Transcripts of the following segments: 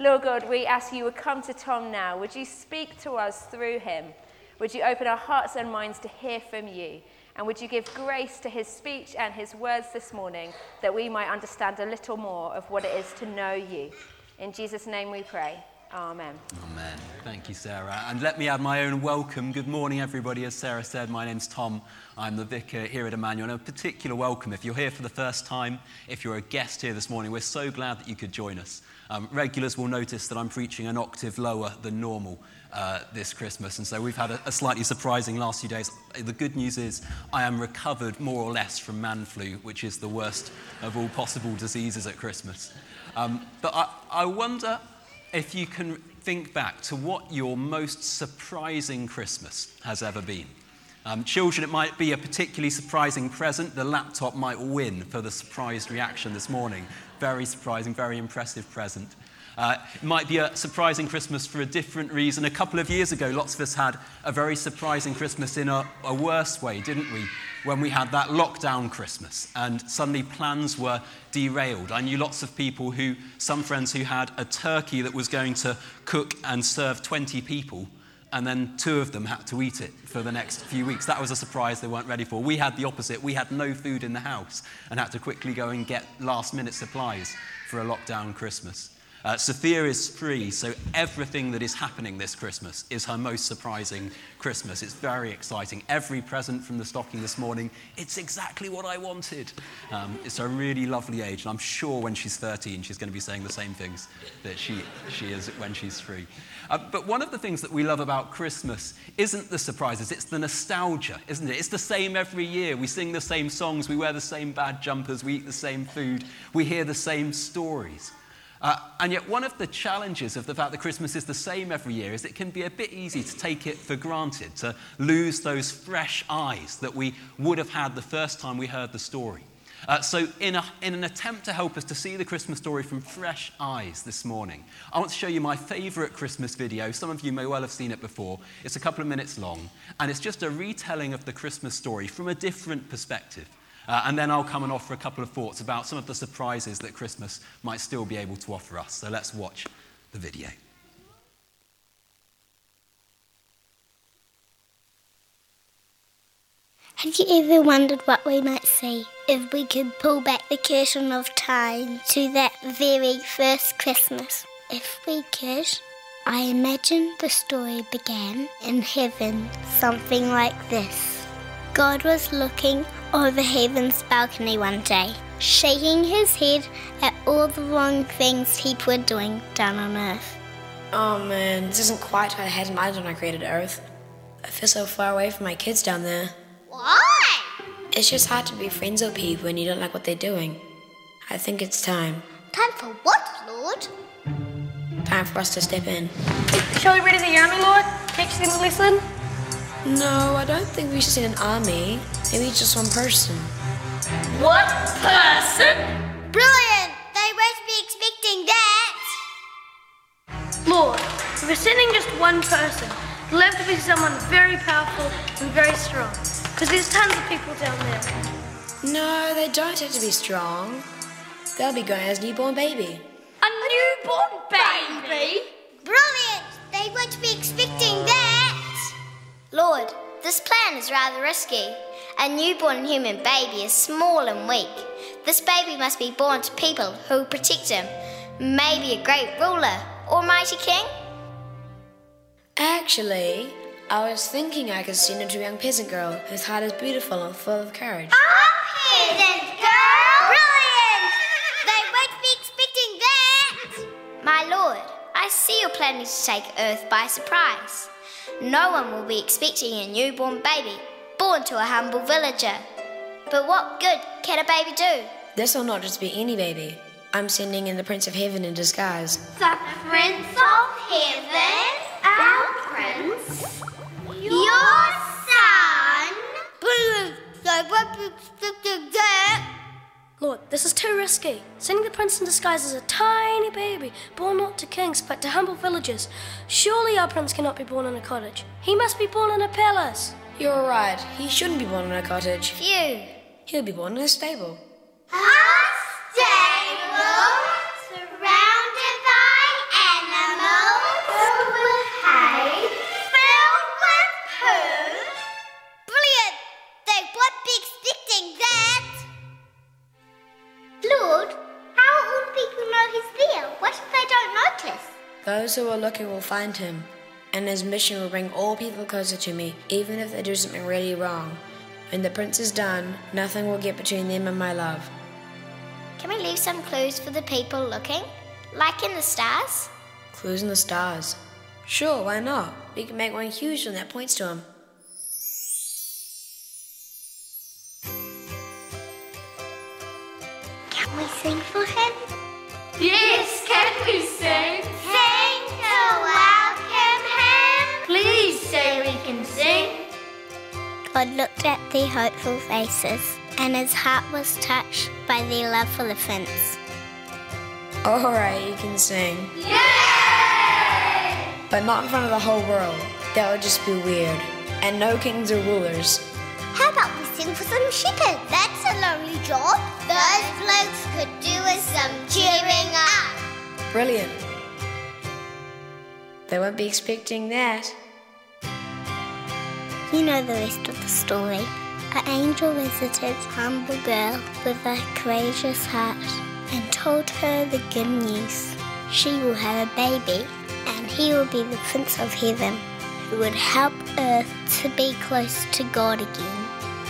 Lord God, we ask you would come to Tom now. Would you speak to us through him? Would you open our hearts and minds to hear from you? And would you give grace to his speech and his words this morning that we might understand a little more of what it is to know you? In Jesus' name we pray. Amen. Amen. Thank you, Sarah. And let me add my own welcome. Good morning, everybody. As Sarah said, my name's Tom. I'm the vicar here at Emmanuel. And a particular welcome if you're here for the first time, if you're a guest here this morning. We're so glad that you could join us. Um, regulars will notice that I'm preaching an octave lower than normal uh, this Christmas. And so we've had a, a, slightly surprising last few days. The good news is I am recovered more or less from man flu, which is the worst of all possible diseases at Christmas. Um, but I, I wonder if you can think back to what your most surprising Christmas has ever been. Um, children, it might be a particularly surprising present. The laptop might win for the surprised reaction this morning. Very surprising, very impressive present. Uh, it might be a surprising Christmas for a different reason. A couple of years ago, lots of us had a very surprising Christmas in a, a worse way, didn't we? When we had that lockdown Christmas and suddenly plans were derailed. I knew lots of people who, some friends who had a turkey that was going to cook and serve 20 people and then two of them had to eat it for the next few weeks. That was a surprise they weren't ready for. We had the opposite. We had no food in the house and had to quickly go and get last minute supplies for a lockdown Christmas. Uh, Sophia is free, so everything that is happening this Christmas is her most surprising Christmas. It's very exciting. Every present from the stocking this morning, it's exactly what I wanted. Um, it's a really lovely age, and I'm sure when she's 13, she's going to be saying the same things that she, she is when she's free. Uh, but one of the things that we love about Christmas isn't the surprises, it's the nostalgia, isn't it? It's the same every year. We sing the same songs, we wear the same bad jumpers, we eat the same food, we hear the same stories. Uh, and yet, one of the challenges of the fact that Christmas is the same every year is it can be a bit easy to take it for granted, to lose those fresh eyes that we would have had the first time we heard the story. Uh, so, in, a, in, an attempt to help us to see the Christmas story from fresh eyes this morning, I want to show you my favourite Christmas video. Some of you may well have seen it before. It's a couple of minutes long, and it's just a retelling of the Christmas story from a different perspective. Uh, and then I'll come and offer a couple of thoughts about some of the surprises that Christmas might still be able to offer us. So let's watch the video. Have you ever wondered what we might see if we could pull back the curtain of time to that very first Christmas? If we could, I imagine the story began in heaven, something like this. God was looking over heaven's balcony one day, shaking his head at all the wrong things people were doing down on earth. Oh man, this isn't quite what I had in mind when I created Earth. I feel so far away from my kids down there. Why? It's just hard to be friends with people when you don't like what they're doing. I think it's time. Time for what, Lord? Time for us to step in. Shall we ready the army, Lord? Teach them a lesson? No, I don't think we should send an army. Maybe just one person. What person? Brilliant! They won't be expecting that! Lord, if we're sending just one person, it'll have to be someone very powerful and very strong. Because there's tons of people down there. No, they don't have to be strong. They'll be going as newborn baby. A newborn baby? Brilliant! They won't be expecting that! Lord, this plan is rather risky. A newborn human baby is small and weak. This baby must be born to people who protect him. Maybe a great ruler or mighty king? Actually, I was thinking I could send him to a young peasant girl whose heart is beautiful and full of courage. A peasant girl? Brilliant! They won't be expecting that! My lord, I see you're planning to take Earth by surprise. No one will be expecting a newborn baby born to a humble villager. But what good can a baby do? This will not just be any baby. I'm sending in the Prince of Heaven in disguise. The Prince of Heaven? Our Prince? Your son? Brilliant! They won't be expecting that! Lord, this is too risky. Sending the prince in disguise as a tiny baby, born not to kings but to humble villagers. Surely our prince cannot be born in a cottage. He must be born in a palace. You're right. He shouldn't be born in a cottage. Phew. He'll be born in a stable. A stable surrounded by animals filled with hay, filled with poo. Brilliant! They won't be expecting that. Lord, how will people know he's there? What if they don't notice? Those who are looking will find him and his mission will bring all people closer to me, even if they do something really wrong. When the prince is done, nothing will get between them and my love. Can we leave some clues for the people looking? Like in the stars? Clues in the stars. Sure, why not? We can make one huge one that points to him. Can we sing for him? Yes, can we sing? Sing God looked at their hopeful faces, and his heart was touched by their love for the prince. Alright, you can sing. But not in front of the whole world. That would just be weird. And no kings or rulers. How about we sing for some shepherds? That's a lonely job. Those blokes could do with some cheering up. Brilliant. They won't be expecting that. You know the rest of the story. An angel visited humble girl with a courageous heart and told her the good news. She will have a baby, and he will be the Prince of Heaven, who would help Earth to be close to God again.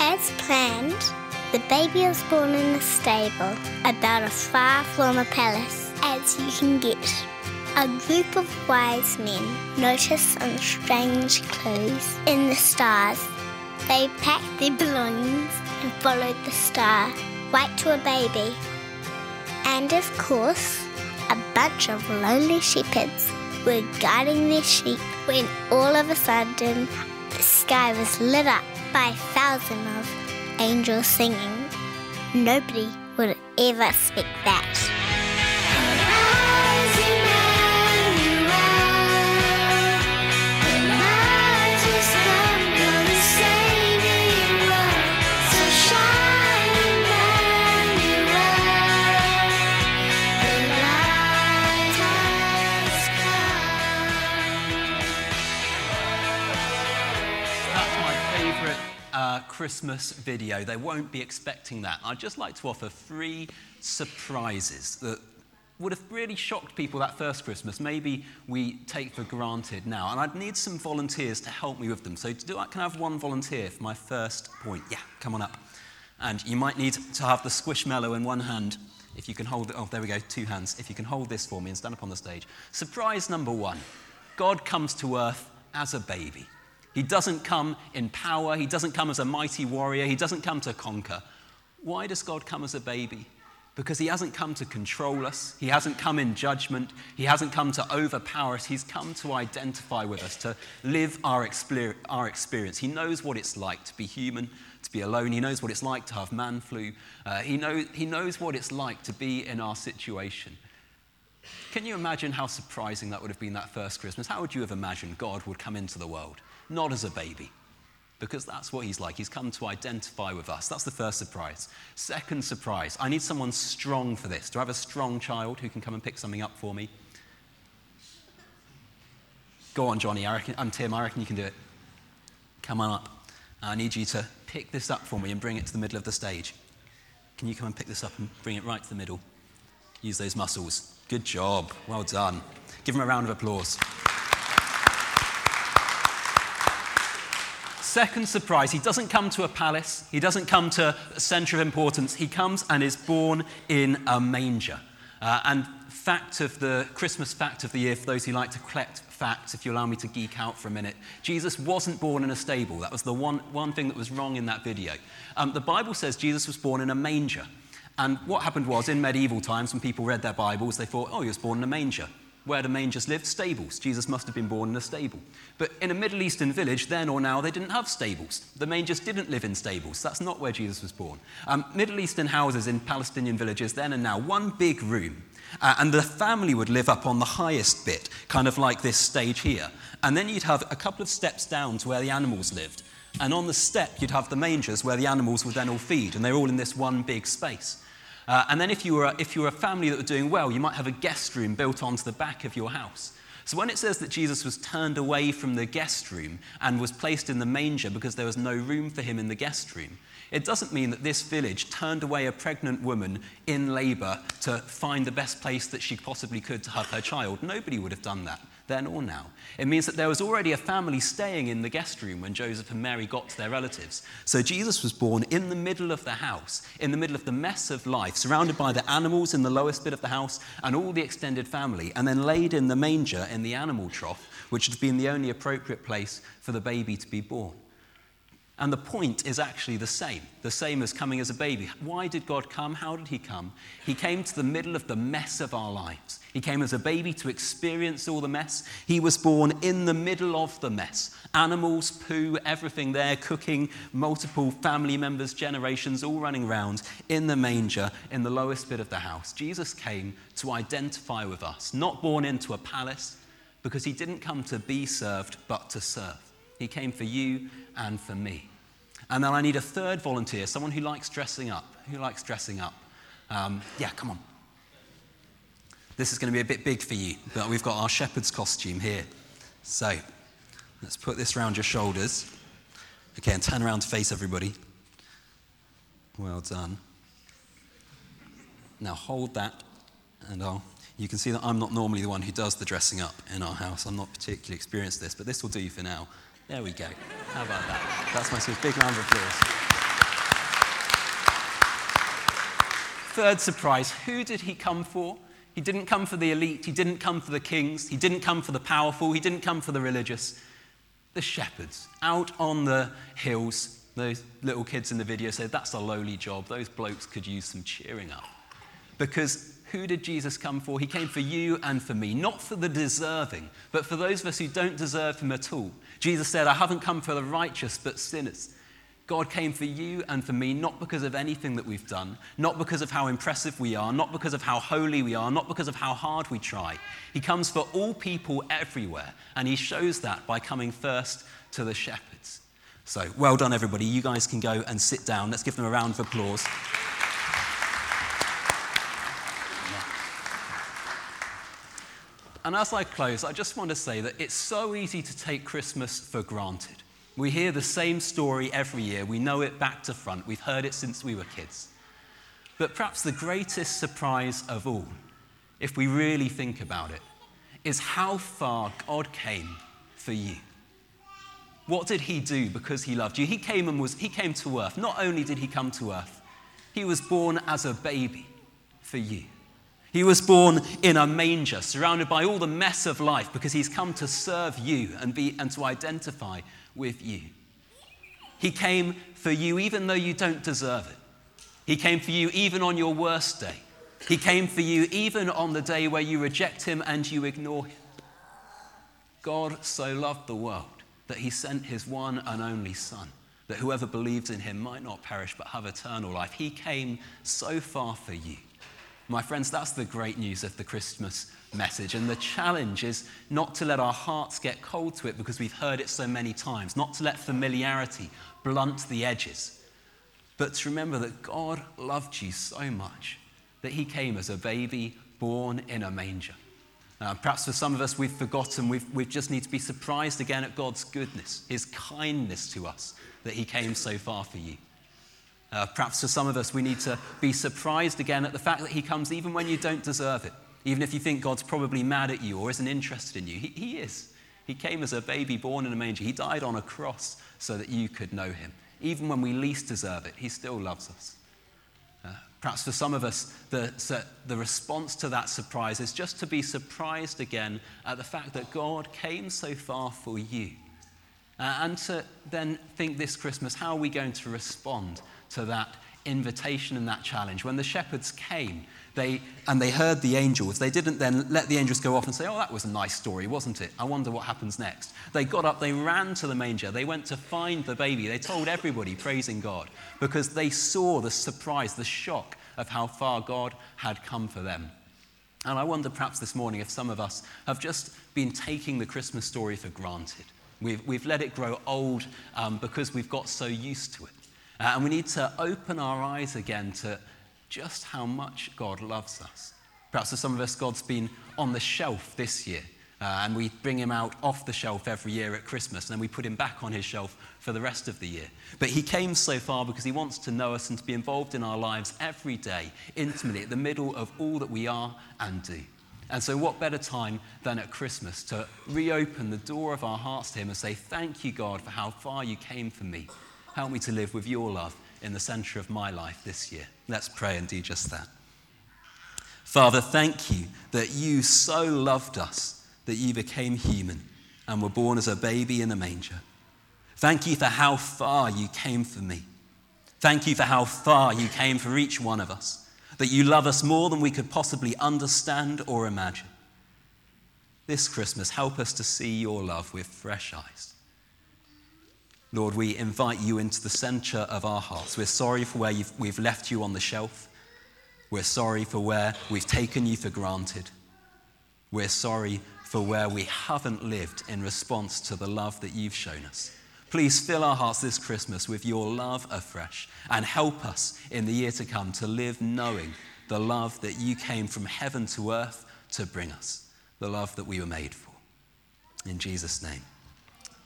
As planned, the baby was born in a stable about as far from a palace as you can get. A group of wise men noticed some strange clues in the stars. They packed their belongings and followed the star right to a baby. And of course, a bunch of lonely shepherds were guarding their sheep when all of a sudden the sky was lit up by a thousand of angels singing. Nobody would ever expect that. Christmas video. They won't be expecting that. I'd just like to offer three surprises that would have really shocked people that first Christmas. Maybe we take for granted now. And I'd need some volunteers to help me with them. So, do that, can I have one volunteer for my first point? Yeah, come on up. And you might need to have the squishmallow in one hand. If you can hold it, oh, there we go, two hands. If you can hold this for me and stand up on the stage. Surprise number one God comes to earth as a baby. He doesn't come in power, he doesn't come as a mighty warrior, he doesn't come to conquer. Why does God come as a baby? Because he hasn't come to control us, he hasn't come in judgment, he hasn't come to overpower us, he's come to identify with us, to live our, exper- our experience. He knows what it's like to be human, to be alone, he knows what it's like to have man flu, uh, he, know, he knows what it's like to be in our situation. Can you imagine how surprising that would have been that first Christmas? How would you have imagined God would come into the world? Not as a baby, because that's what he's like. He's come to identify with us. That's the first surprise. Second surprise, I need someone strong for this. Do I have a strong child who can come and pick something up for me? Go on, Johnny. I reckon, I'm Tim. I reckon you can do it. Come on up. I need you to pick this up for me and bring it to the middle of the stage. Can you come and pick this up and bring it right to the middle? Use those muscles. Good job. Well done. Give him a round of applause. Second surprise, he doesn't come to a palace, he doesn't come to a center of importance, he comes and is born in a manger. Uh, and fact of the Christmas fact of the year, for those who like to collect facts, if you allow me to geek out for a minute, Jesus wasn't born in a stable. That was the one, one thing that was wrong in that video. Um, the Bible says Jesus was born in a manger. And what happened was, in medieval times, when people read their Bibles, they thought, oh, he was born in a manger. Where the mangers lived, Stables. Jesus must have been born in a stable. But in a Middle Eastern village, then or now, they didn't have stables. The mangers didn't live in stables. That's not where Jesus was born. Um, Middle Eastern houses in Palestinian villages, then and now, one big room. Uh, and the family would live up on the highest bit, kind of like this stage here. And then you'd have a couple of steps down to where the animals lived. And on the step, you'd have the mangers where the animals would then all feed. And they're all in this one big space. Uh, and then if you, were, if you were a family that were doing well, you might have a guest room built onto the back of your house. So when it says that Jesus was turned away from the guest room and was placed in the manger because there was no room for him in the guest room, it doesn't mean that this village turned away a pregnant woman in labor to find the best place that she possibly could to have her child. Nobody would have done that then or now. It means that there was already a family staying in the guest room when Joseph and Mary got to their relatives. So Jesus was born in the middle of the house, in the middle of the mess of life, surrounded by the animals in the lowest bit of the house and all the extended family, and then laid in the manger in the animal trough, which had been the only appropriate place for the baby to be born. And the point is actually the same, the same as coming as a baby. Why did God come? How did He come? He came to the middle of the mess of our lives. He came as a baby to experience all the mess. He was born in the middle of the mess. Animals, poo, everything there, cooking, multiple family members, generations all running around in the manger in the lowest bit of the house. Jesus came to identify with us, not born into a palace, because He didn't come to be served, but to serve. He came for you and for me. And then I need a third volunteer, someone who likes dressing up. Who likes dressing up? Um, yeah, come on. This is going to be a bit big for you, but we've got our shepherd's costume here. So let's put this around your shoulders. Okay, and turn around to face everybody. Well done. Now hold that, and I'll, you can see that I'm not normally the one who does the dressing up in our house. I'm not particularly experienced this, but this will do for now. There we go. How about that? That's my sort big round of applause. Third surprise who did he come for? He didn't come for the elite, he didn't come for the kings, he didn't come for the powerful, he didn't come for the religious. The shepherds out on the hills. Those little kids in the video said, That's a lowly job. Those blokes could use some cheering up. Because who did Jesus come for? He came for you and for me, not for the deserving, but for those of us who don't deserve him at all. Jesus said, I haven't come for the righteous, but sinners. God came for you and for me, not because of anything that we've done, not because of how impressive we are, not because of how holy we are, not because of how hard we try. He comes for all people everywhere, and He shows that by coming first to the shepherds. So, well done, everybody. You guys can go and sit down. Let's give them a round of applause. And as I close, I just want to say that it's so easy to take Christmas for granted. We hear the same story every year. We know it back to front. We've heard it since we were kids. But perhaps the greatest surprise of all, if we really think about it, is how far God came for you. What did he do because he loved you? He came and was he came to earth. Not only did he come to earth, he was born as a baby for you. He was born in a manger, surrounded by all the mess of life, because he's come to serve you and, be, and to identify with you. He came for you even though you don't deserve it. He came for you even on your worst day. He came for you even on the day where you reject him and you ignore him. God so loved the world that he sent his one and only Son, that whoever believes in him might not perish but have eternal life. He came so far for you. My friends, that's the great news of the Christmas message. And the challenge is not to let our hearts get cold to it because we've heard it so many times, not to let familiarity blunt the edges, but to remember that God loved you so much that he came as a baby born in a manger. Perhaps for some of us, we've forgotten, we've, we just need to be surprised again at God's goodness, his kindness to us, that he came so far for you. Uh, perhaps for some of us, we need to be surprised again at the fact that He comes even when you don't deserve it. Even if you think God's probably mad at you or isn't interested in you, He, he is. He came as a baby born in a manger. He died on a cross so that you could know Him. Even when we least deserve it, He still loves us. Uh, perhaps for some of us, the, the response to that surprise is just to be surprised again at the fact that God came so far for you. Uh, and to then think this Christmas, how are we going to respond to that invitation and that challenge. When the shepherds came they, and they heard the angels, they didn't then let the angels go off and say, Oh, that was a nice story, wasn't it? I wonder what happens next. They got up, they ran to the manger, they went to find the baby. They told everybody, praising God, because they saw the surprise, the shock of how far God had come for them. And I wonder perhaps this morning if some of us have just been taking the Christmas story for granted. We've, we've let it grow old um, because we've got so used to it. Uh, and we need to open our eyes again to just how much God loves us. Perhaps for some of us, God's been on the shelf this year. Uh, and we bring him out off the shelf every year at Christmas, and then we put him back on his shelf for the rest of the year. But he came so far because he wants to know us and to be involved in our lives every day, intimately, at the middle of all that we are and do. And so, what better time than at Christmas to reopen the door of our hearts to him and say, Thank you, God, for how far you came for me. Help me to live with your love in the center of my life this year. Let's pray and do just that. Father, thank you that you so loved us that you became human and were born as a baby in a manger. Thank you for how far you came for me. Thank you for how far you came for each one of us, that you love us more than we could possibly understand or imagine. This Christmas, help us to see your love with fresh eyes. Lord, we invite you into the center of our hearts. We're sorry for where we've left you on the shelf. We're sorry for where we've taken you for granted. We're sorry for where we haven't lived in response to the love that you've shown us. Please fill our hearts this Christmas with your love afresh and help us in the year to come to live knowing the love that you came from heaven to earth to bring us, the love that we were made for. In Jesus' name,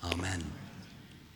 amen.